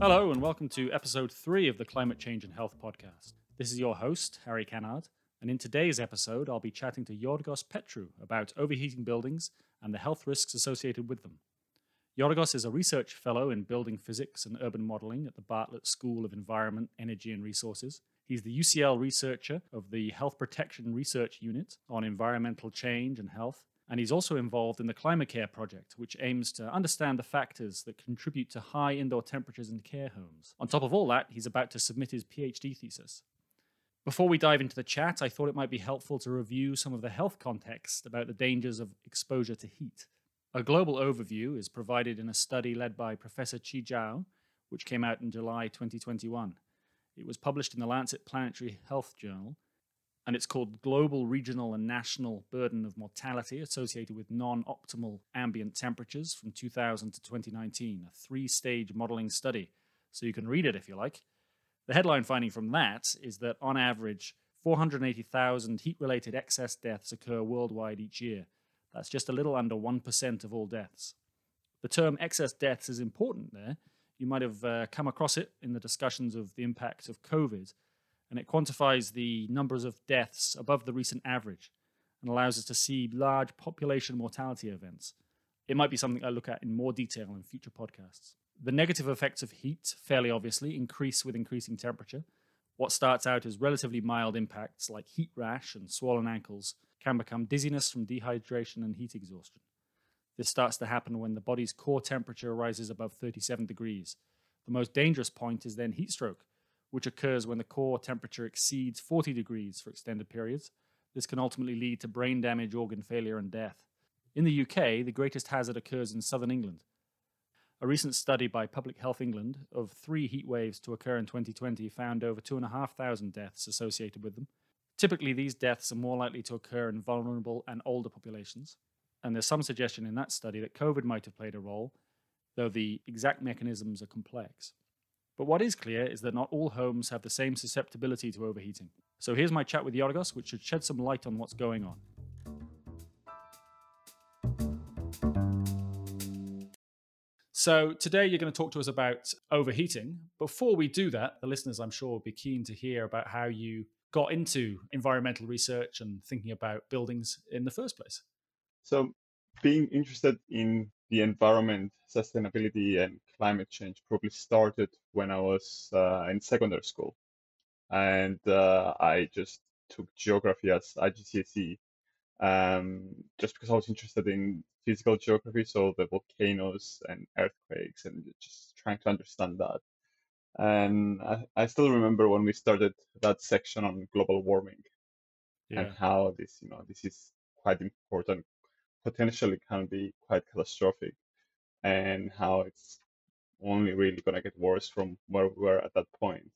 Hello, and welcome to episode three of the Climate Change and Health podcast. This is your host, Harry Kennard, and in today's episode, I'll be chatting to Yorgos Petrou about overheating buildings and the health risks associated with them. Yorgos is a research fellow in building physics and urban modeling at the Bartlett School of Environment, Energy and Resources. He's the UCL researcher of the Health Protection Research Unit on environmental change and health and he's also involved in the ClimateCare project, which aims to understand the factors that contribute to high indoor temperatures in care homes. On top of all that, he's about to submit his PhD thesis. Before we dive into the chat, I thought it might be helpful to review some of the health context about the dangers of exposure to heat. A global overview is provided in a study led by Professor Qi Zhao, which came out in July 2021. It was published in the Lancet Planetary Health Journal and it's called Global, Regional, and National Burden of Mortality Associated with Non Optimal Ambient Temperatures from 2000 to 2019, a three stage modeling study. So you can read it if you like. The headline finding from that is that on average, 480,000 heat related excess deaths occur worldwide each year. That's just a little under 1% of all deaths. The term excess deaths is important there. You might have uh, come across it in the discussions of the impact of COVID and it quantifies the numbers of deaths above the recent average and allows us to see large population mortality events. It might be something I look at in more detail in future podcasts. The negative effects of heat, fairly obviously, increase with increasing temperature. What starts out as relatively mild impacts like heat rash and swollen ankles can become dizziness from dehydration and heat exhaustion. This starts to happen when the body's core temperature rises above 37 degrees. The most dangerous point is then heat stroke, which occurs when the core temperature exceeds 40 degrees for extended periods. This can ultimately lead to brain damage, organ failure, and death. In the UK, the greatest hazard occurs in southern England. A recent study by Public Health England of three heat waves to occur in 2020 found over 2,500 deaths associated with them. Typically, these deaths are more likely to occur in vulnerable and older populations. And there's some suggestion in that study that COVID might have played a role, though the exact mechanisms are complex. But what is clear is that not all homes have the same susceptibility to overheating. So here's my chat with Yorgos, which should shed some light on what's going on. So today you're going to talk to us about overheating. Before we do that, the listeners I'm sure will be keen to hear about how you got into environmental research and thinking about buildings in the first place. So being interested in the environment, sustainability, and climate change probably started when I was uh, in secondary school, and uh, I just took geography as IGCSE, um, just because I was interested in physical geography, so the volcanoes and earthquakes, and just trying to understand that. And I, I still remember when we started that section on global warming yeah. and how this, you know, this is quite important potentially can be quite catastrophic and how it's only really going to get worse from where we were at that point.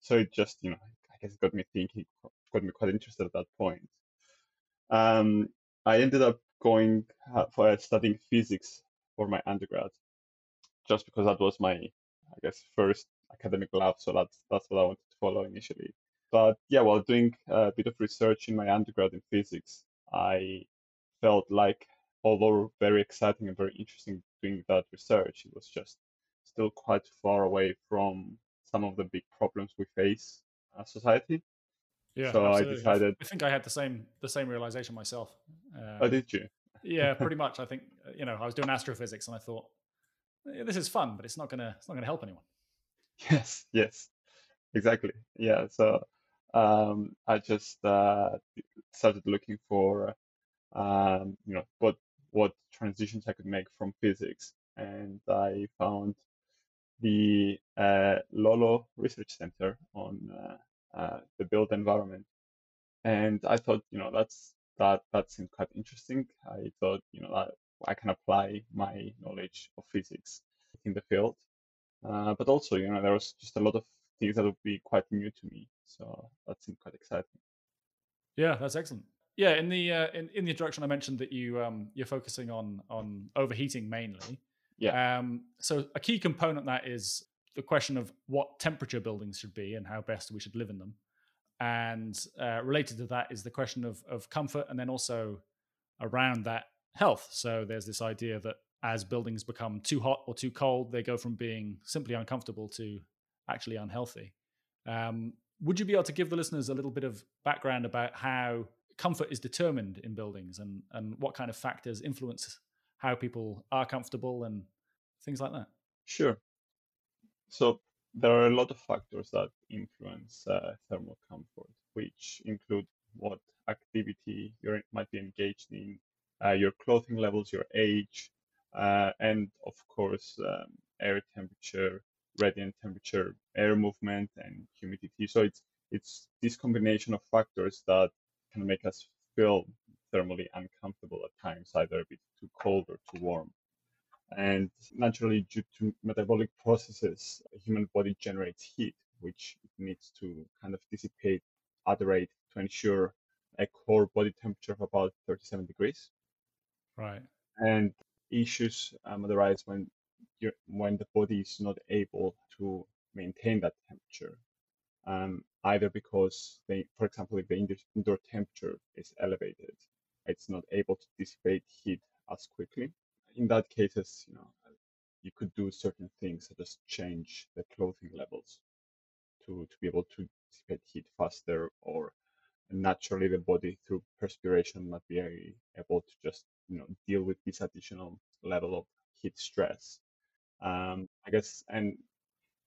So it just, you know, I guess got me thinking, got me quite interested at that point. Um, I ended up going uh, for studying physics for my undergrad, just because that was my, I guess, first academic love. So that's that's what I wanted to follow initially. But yeah, while doing a bit of research in my undergrad in physics, I felt like, although very exciting and very interesting doing that research, it was just still quite far away from some of the big problems we face as society. Yeah, so absolutely. I decided. I think I had the same the same realization myself. Um, oh, did you? yeah, pretty much. I think uh, you know I was doing astrophysics and I thought this is fun, but it's not gonna it's not gonna help anyone. Yes, yes, exactly. Yeah, so um, I just uh, started looking for um, you know what what transitions I could make from physics, and I found the uh, Lolo Research Center on uh, uh, the built environment, and I thought you know that's that that seemed quite interesting. I thought you know I, I can apply my knowledge of physics in the field, uh, but also you know there was just a lot of things that would be quite new to me, so that seemed quite exciting. Yeah, that's excellent. Yeah, in the uh, in, in the introduction, I mentioned that you um, you're focusing on on overheating mainly. Yeah. Um, so a key component that is the question of what temperature buildings should be and how best we should live in them, and uh, related to that is the question of of comfort, and then also around that health. So there's this idea that as buildings become too hot or too cold, they go from being simply uncomfortable to actually unhealthy. Um, would you be able to give the listeners a little bit of background about how comfort is determined in buildings and, and what kind of factors influence how people are comfortable and things like that? Sure. So there are a lot of factors that influence uh, thermal comfort, which include what activity you might be engaged in, uh, your clothing levels, your age, uh, and of course, um, air temperature, radiant temperature, air movement, and humidity. So it's it's this combination of factors that can make us feel thermally uncomfortable at times, either a bit too cold or too warm. And naturally, due to metabolic processes, the human body generates heat, which it needs to kind of dissipate at a rate to ensure a core body temperature of about 37 degrees. Right. And issues um, arise when when the body is not able to maintain that temperature, um, either because they, for example, if the indoor temperature is elevated, it's not able to dissipate heat as quickly. In that cases, you know, you could do certain things such as change the clothing levels to, to be able to dissipate heat faster or naturally the body through perspiration might be able to just you know deal with this additional level of heat stress um, i guess and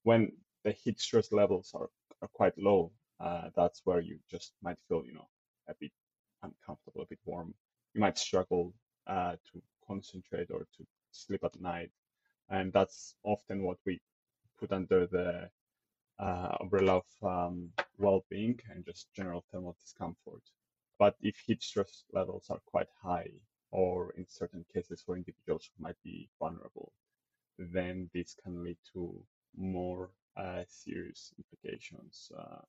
when the heat stress levels are, are quite low uh, that's where you just might feel you know a bit uncomfortable a bit warm you might struggle uh, to concentrate or to sleep at night and that's often what we put under the uh, umbrella of um, well-being and just general thermal discomfort. But if heat stress levels are quite high, or in certain cases for individuals who might be vulnerable, then this can lead to more uh, serious implications. Uh,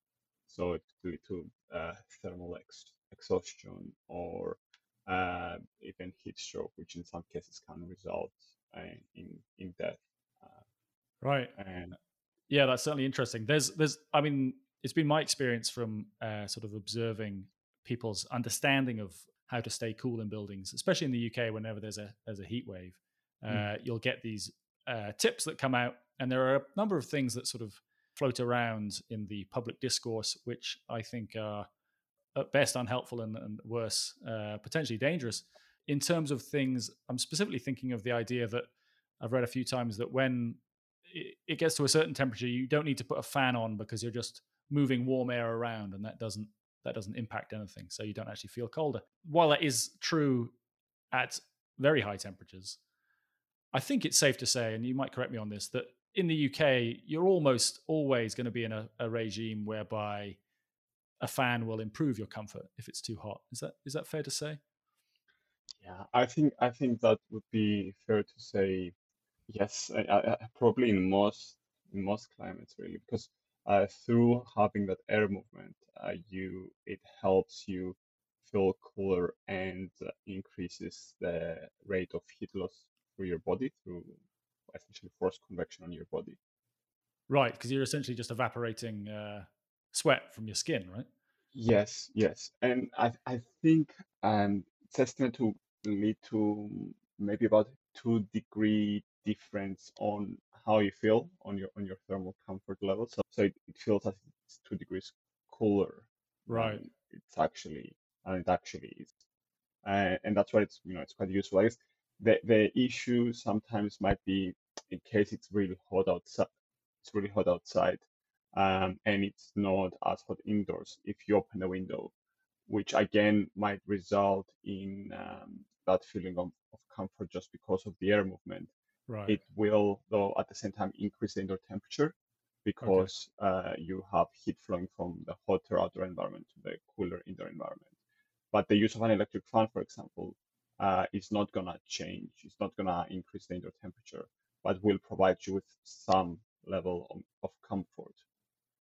so it could lead to uh, thermal ex- exhaustion or uh, even heat stroke, which in some cases can result uh, in in death. Uh, right. And yeah, that's certainly interesting. There's, there's, I mean, it's been my experience from uh, sort of observing people's understanding of how to stay cool in buildings, especially in the UK. Whenever there's a there's a heat wave, uh, mm. you'll get these uh, tips that come out, and there are a number of things that sort of float around in the public discourse, which I think are at best unhelpful and, and worse, uh, potentially dangerous. In terms of things, I'm specifically thinking of the idea that I've read a few times that when it gets to a certain temperature, you don't need to put a fan on because you're just moving warm air around, and that doesn't that doesn't impact anything. So you don't actually feel colder. While that is true at very high temperatures, I think it's safe to say, and you might correct me on this, that in the UK, you're almost always going to be in a, a regime whereby a fan will improve your comfort if it's too hot. Is that is that fair to say? Yeah, I think I think that would be fair to say Yes, I, I, probably in most in most climates really, because uh, through having that air movement, uh, you it helps you feel cooler and uh, increases the rate of heat loss through your body through essentially forced convection on your body. Right, because you're essentially just evaporating uh, sweat from your skin, right? Yes, yes, and I I think um, it's estimated to lead to maybe about two degree difference on how you feel on your on your thermal comfort level. So, so it, it feels as it's two degrees cooler. Right. It's actually and it actually is. Uh, and that's why it's you know it's quite useful. I guess the the issue sometimes might be in case it's really hot outside. It's really hot outside, um, and it's not as hot indoors. If you open the window, which again might result in um, that feeling of, of comfort just because of the air movement. Right. It will, though, at the same time increase the indoor temperature because okay. uh, you have heat flowing from the hotter outdoor environment to the cooler indoor environment. But the use of an electric fan, for example, uh, is not going to change. It's not going to increase the indoor temperature, but will provide you with some level of, of comfort.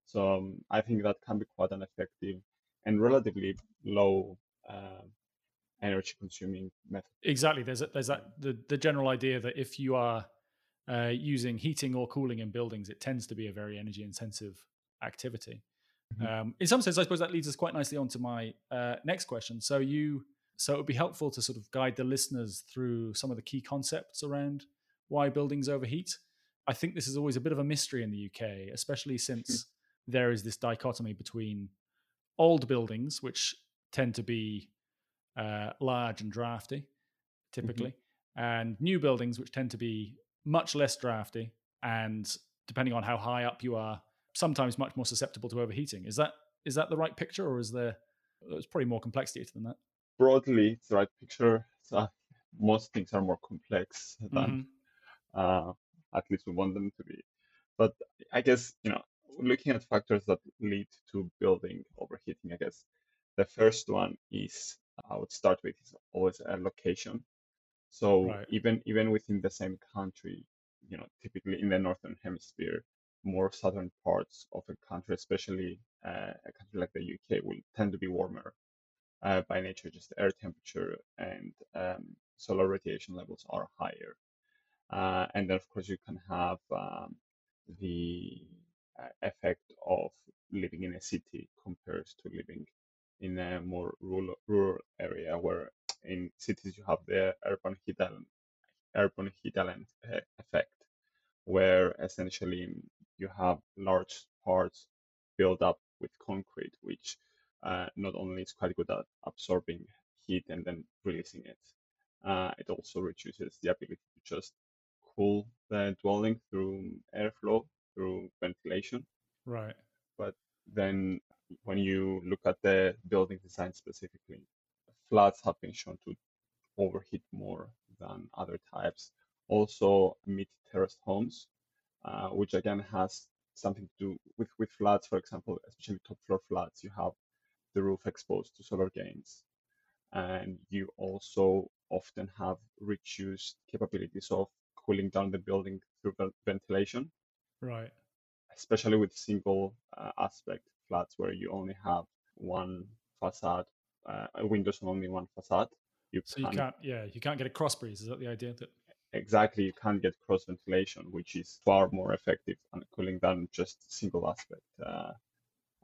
So um, I think that can be quite an effective and relatively low uh, energy consuming method. Exactly. There's a, there's that the, the general idea that if you are uh, using heating or cooling in buildings, it tends to be a very energy intensive activity. Mm-hmm. Um, in some sense, I suppose that leads us quite nicely on to my uh, next question. So you So it would be helpful to sort of guide the listeners through some of the key concepts around why buildings overheat. I think this is always a bit of a mystery in the UK, especially since there is this dichotomy between old buildings, which tend to be uh, large and drafty, typically, mm-hmm. and new buildings, which tend to be much less drafty and, depending on how high up you are, sometimes much more susceptible to overheating. Is that is that the right picture, or is there? There's probably more complexity than that. Broadly, it's the right picture. So most things are more complex than mm-hmm. Uh, at least we want them to be. But I guess you know, looking at factors that lead to building overheating, I guess the first one is I would start with is always a location. So right. even even within the same country, you know, typically in the northern hemisphere, more southern parts of a country, especially uh, a country like the UK, will tend to be warmer uh, by nature. Just air temperature and um, solar radiation levels are higher. Uh, and then, of course, you can have um, the uh, effect of living in a city compared to living in a more rural, rural area where in cities you have the urban heat island, urban heat island uh, effect, where essentially you have large parts built up with concrete, which uh, not only is quite good at absorbing heat and then releasing it, uh, it also reduces the ability to just cool the dwelling through airflow, through ventilation. Right. But then when you look at the building design specifically, flats have been shown to overheat more than other types. Also, mid-terraced homes, uh, which again has something to do with, with flats, for example, especially top floor flats, you have the roof exposed to solar gains. And you also often have reduced capabilities of cooling down the building through ventilation. Right. Especially with single uh, aspect flats where you only have one facade, uh, windows on only one facade. You so can't, you can't, yeah, you can't get a cross breeze. Is that the idea? That exactly, you can't get cross ventilation, which is far more effective on cooling than just single aspect uh,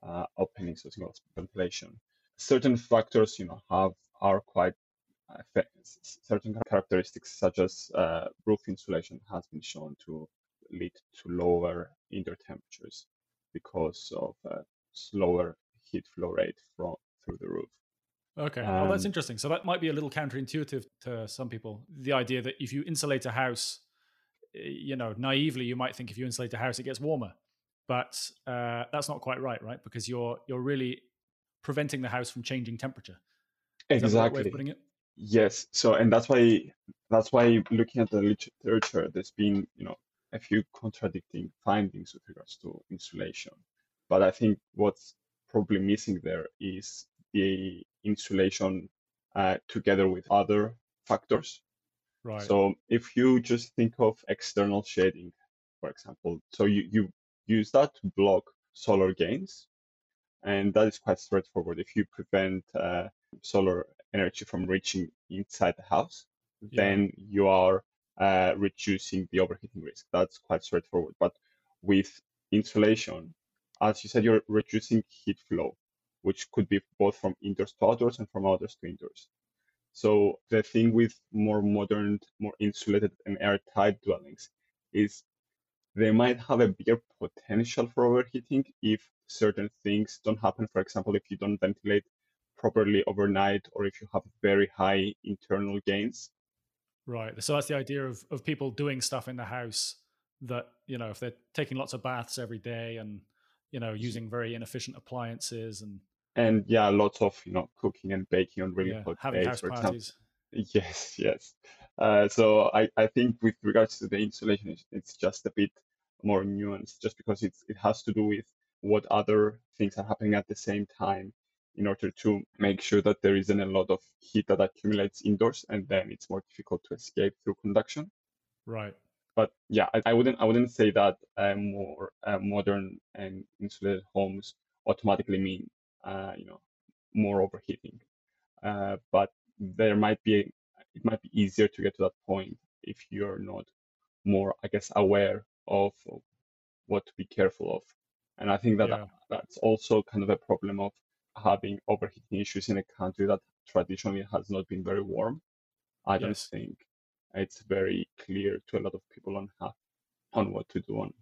uh, openings or single aspect ventilation. Certain factors, you know, have are quite certain characteristics such as uh, roof insulation has been shown to lead to lower indoor temperatures because of slower heat flow rate from through the roof. Okay, um, well that's interesting. So that might be a little counterintuitive to some people. The idea that if you insulate a house, you know, naively you might think if you insulate a house it gets warmer, but uh, that's not quite right, right? Because you're you're really preventing the house from changing temperature. Is exactly. Right putting it? Yes. So, and that's why that's why looking at the literature, there's been you know a few contradicting findings with regards to insulation. But I think what's probably missing there is the insulation uh, together with other factors. Right. So if you just think of external shading, for example, so you, you use that to block solar gains, and that is quite straightforward. If you prevent uh, solar energy from reaching inside the house, yeah. then you are uh, reducing the overheating risk. That's quite straightforward. But with insulation, as you said, you're reducing heat flow, which could be both from indoors to outdoors and from outdoors to indoors. So the thing with more modern, more insulated and airtight dwellings is they might have a bigger potential for overheating if certain things don't happen. For example, if you don't ventilate properly overnight or if you have very high internal gains. Right. So that's the idea of, of people doing stuff in the house that, you know, if they're taking lots of baths every day and, you know, using very inefficient appliances and and yeah, lots of, you know, cooking and baking on really yeah, hot having days, house for parties. example. Yes, yes. Uh, so I, I think with regards to the insulation, it's, it's just a bit more nuanced just because it's, it has to do with what other things are happening at the same time in order to make sure that there isn't a lot of heat that accumulates indoors and then it's more difficult to escape through conduction. Right. But yeah, I, I wouldn't I wouldn't say that uh, more uh, modern and insulated homes automatically mean uh, you know more overheating. Uh, but there might be it might be easier to get to that point if you're not more I guess aware of what to be careful of. And I think that yeah. that's also kind of a problem of having overheating issues in a country that traditionally has not been very warm. I don't Yes. think it's very clear to a lot of people on how on what to do on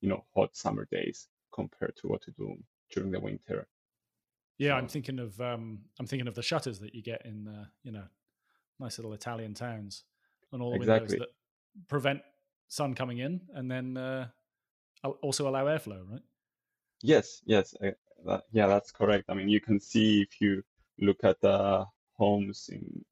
you know hot summer days compared to what to do during the winter. Yeah, I'm thinking of um, I'm thinking of the shutters that you get in uh, you know nice little Italian towns and all the windows that prevent sun coming in and then uh, also allow airflow, right? Yes, yes, uh, that, yeah, that's correct. I mean, you can see if you look at the homes in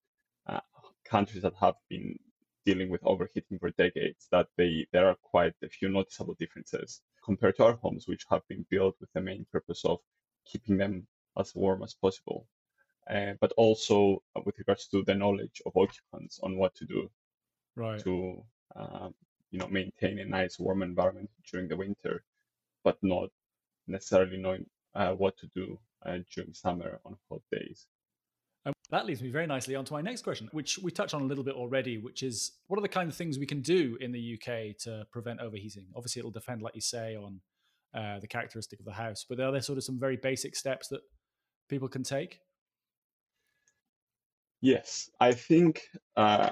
uh, countries that have been dealing with overheating for decades, that they there are quite a few noticeable differences compared to our homes, which have been built with the main purpose of keeping them as warm as possible. Uh, but also uh, with regards to the knowledge of occupants on what to do Right. to um, you know maintain a nice warm environment during the winter, but not necessarily knowing uh, what to do uh, during summer on hot days. And that leads me very nicely on to my next question, which we touched on a little bit already, which is what are the kind of things we can do in the UK to prevent overheating? Obviously, it'll depend, like you say, on uh, the characteristic of the house, but are there sort of some very basic steps that people can take? Yes, I think uh,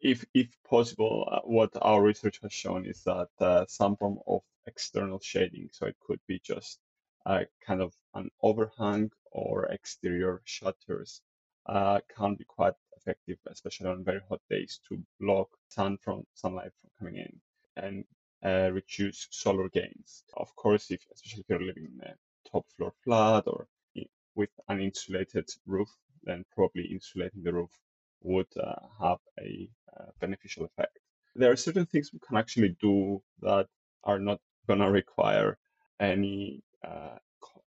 if if possible, uh, what our research has shown is that uh, some form of external shading, so it could be just uh, kind of an overhang or exterior shutters, uh, can be quite effective, especially on very hot days, to block sun from sunlight from coming in and uh, reduce solar gains. Of course, if especially if you're living in a top floor flat or with an insulated roof, then probably insulating the roof would uh, have a uh, beneficial effect. There are certain things we can actually do that are not going to require any, uh,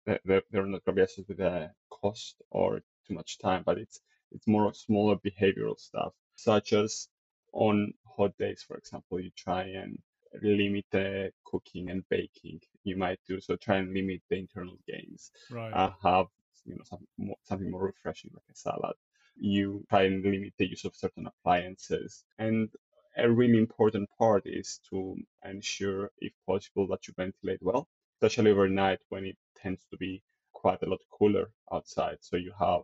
they- they're they're not going to be associated with a cost or too much time, but it's it's more of smaller behavioral stuff, such as on hot days, for example, you try and limit the cooking and baking you might do. So try and limit the internal gains Right. uh, have you know some more, something more refreshing like a salad. You try and limit the use of certain appliances, and a really important part is to ensure, if possible, that you ventilate well, especially overnight when it tends to be quite a lot cooler outside. So you have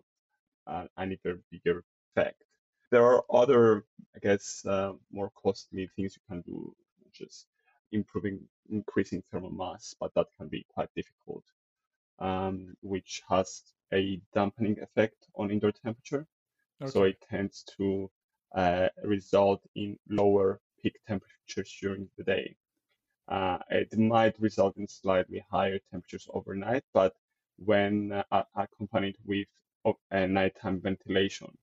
uh, an even bigger effect. There are other, I guess, uh, more costly things you can do, as improving, increasing thermal mass, but that can be quite difficult um, which has a dampening effect on indoor temperature. So it tends to uh, result in lower peak temperatures during the day. Uh, it might result in slightly higher temperatures overnight, but when uh, accompanied with uh, nighttime ventilation,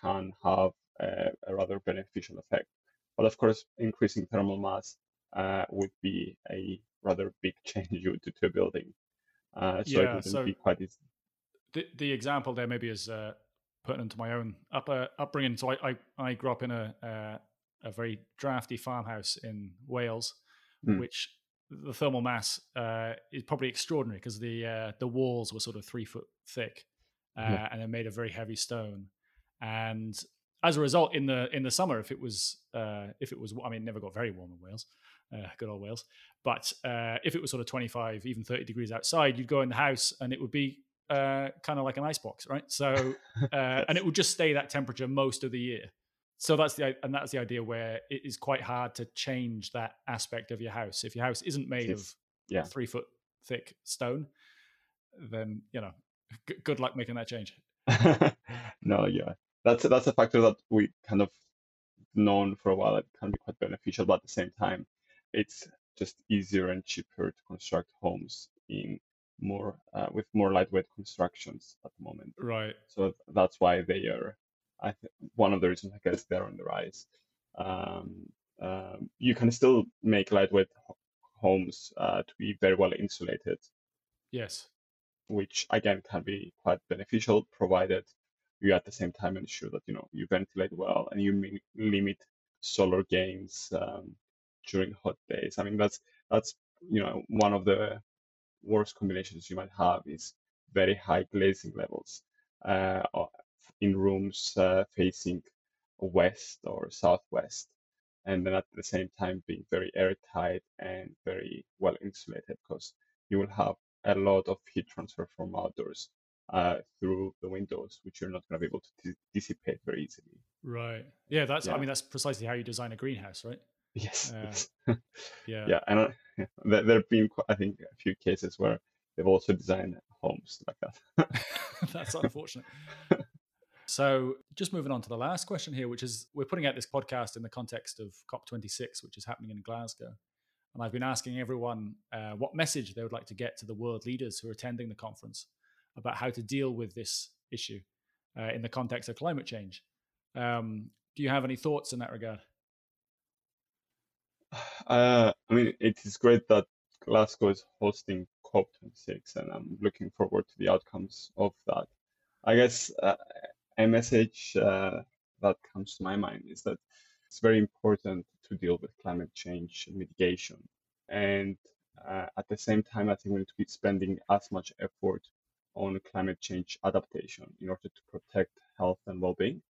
can have a, a rather beneficial effect. But of course, increasing thermal mass uh, would be a rather big change you do to a building. Uh, so it wouldn't So be quite easy. the the example there maybe is uh, putting into my own up, upbringing. So I, I I grew up in a uh, a very drafty farmhouse in Wales, Mm. which the thermal mass uh, is probably extraordinary because the uh, the walls were sort of three foot thick, uh, Yeah. and they're made of very heavy stone. And as a result, in the in the summer, if it was uh, if it was, I mean, it never got very warm in Wales, uh, good old Wales. But uh, if it was sort of twenty five, even thirty degrees outside, you'd go in the house and it would be uh, kind of like an icebox, right? So, uh, and it would just stay that temperature most of the year. So that's the and that's the idea where it is quite hard to change that aspect of your house. If your house isn't made of Yeah. three foot thick stone, then you know, g- good luck making that change. No, yeah. That's that's a factor that we kind of known for a while. It can be quite beneficial, but at the same time, it's just easier and cheaper to construct homes in more uh, with more lightweight constructions at the moment. Right. So that's why they are, I think, one of the reasons I guess they're on the rise. Um, um, you can still make lightweight ho- homes uh, to be very well insulated, Yes. which again can be quite beneficial, provided you at the same time ensure that you know you ventilate well and you mi- limit solar gains um, during hot days. I mean that's that's you know one of the worst combinations you might have is very high glazing levels uh, in rooms uh, facing west or southwest, and then at the same time being very airtight and very well insulated because you will have a lot of heat transfer from outdoors uh, through the windows, which you're not going to be able to dissipate very easily. Right. Yeah. That's. I mean, that's precisely how you design a greenhouse, right? Yes. Uh. Yeah. yeah, and uh, there, there have been, I think, a few cases where they've also designed homes like that. That's unfortunate. So, just moving on to the last question here, which is we're putting out this podcast in the context of COP26, which is happening in Glasgow. And I've been asking everyone uh, what message they would like to get to the world leaders who are attending the conference about how to deal with this issue uh, in the context of climate change. Um, do you have any thoughts in that regard? Uh, I mean, it is great that Glasgow is hosting COP26, and I'm looking forward to the outcomes of that. I guess uh, a message uh, that comes to my mind is that it's very important to deal with climate change mitigation. And uh, at the same time, I think we need to be spending as much effort on climate change adaptation in order to protect health and well-being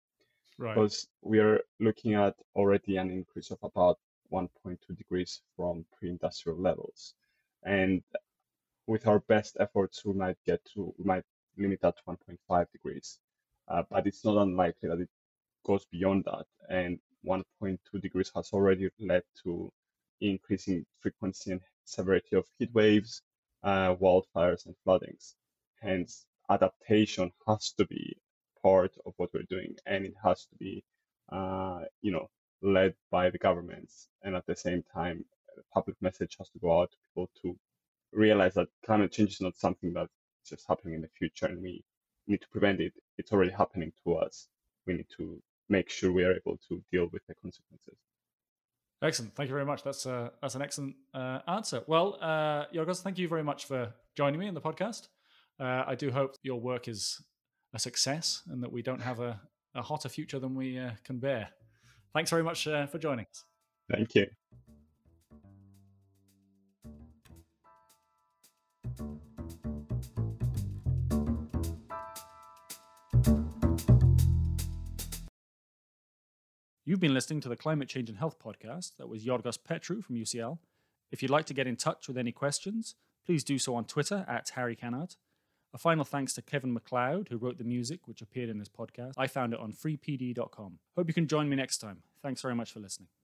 Right. because we are looking at already an increase of about 1.2 degrees from pre-industrial levels. And with our best efforts, we might get to, we might limit that to 1.5 degrees. Uh, but it's not unlikely that it goes beyond that. And 1.2 degrees has already led to increasing frequency and severity of heat waves, uh, wildfires, and floodings. Hence, adaptation has to be part of what we're doing, and it has to be, uh, you know, led by the governments. And at the same time, the public message has to go out to people to realize that climate change is not something that's just happening in the future, and we need to prevent it. It's already happening to us. We need to make sure we are able to deal with the consequences. Excellent. Thank you very much. That's uh, that's an excellent uh, answer. Well, uh, Yorgos, thank you very much for joining me in the podcast. Uh, I do hope your work is a success and that we don't have a, a hotter future than we uh, can bear. Thanks very much uh, for joining us. Thank you. You've been listening to the Climate Change and Health podcast. That was Yorgos Petrou from UCL. If you'd like to get in touch with any questions, please do so on Twitter at Harry Kennard. A final thanks to Kevin MacLeod, who wrote the music which appeared in this podcast. I found it on freepd.com. Hope you can join me next time. Thanks very much for listening.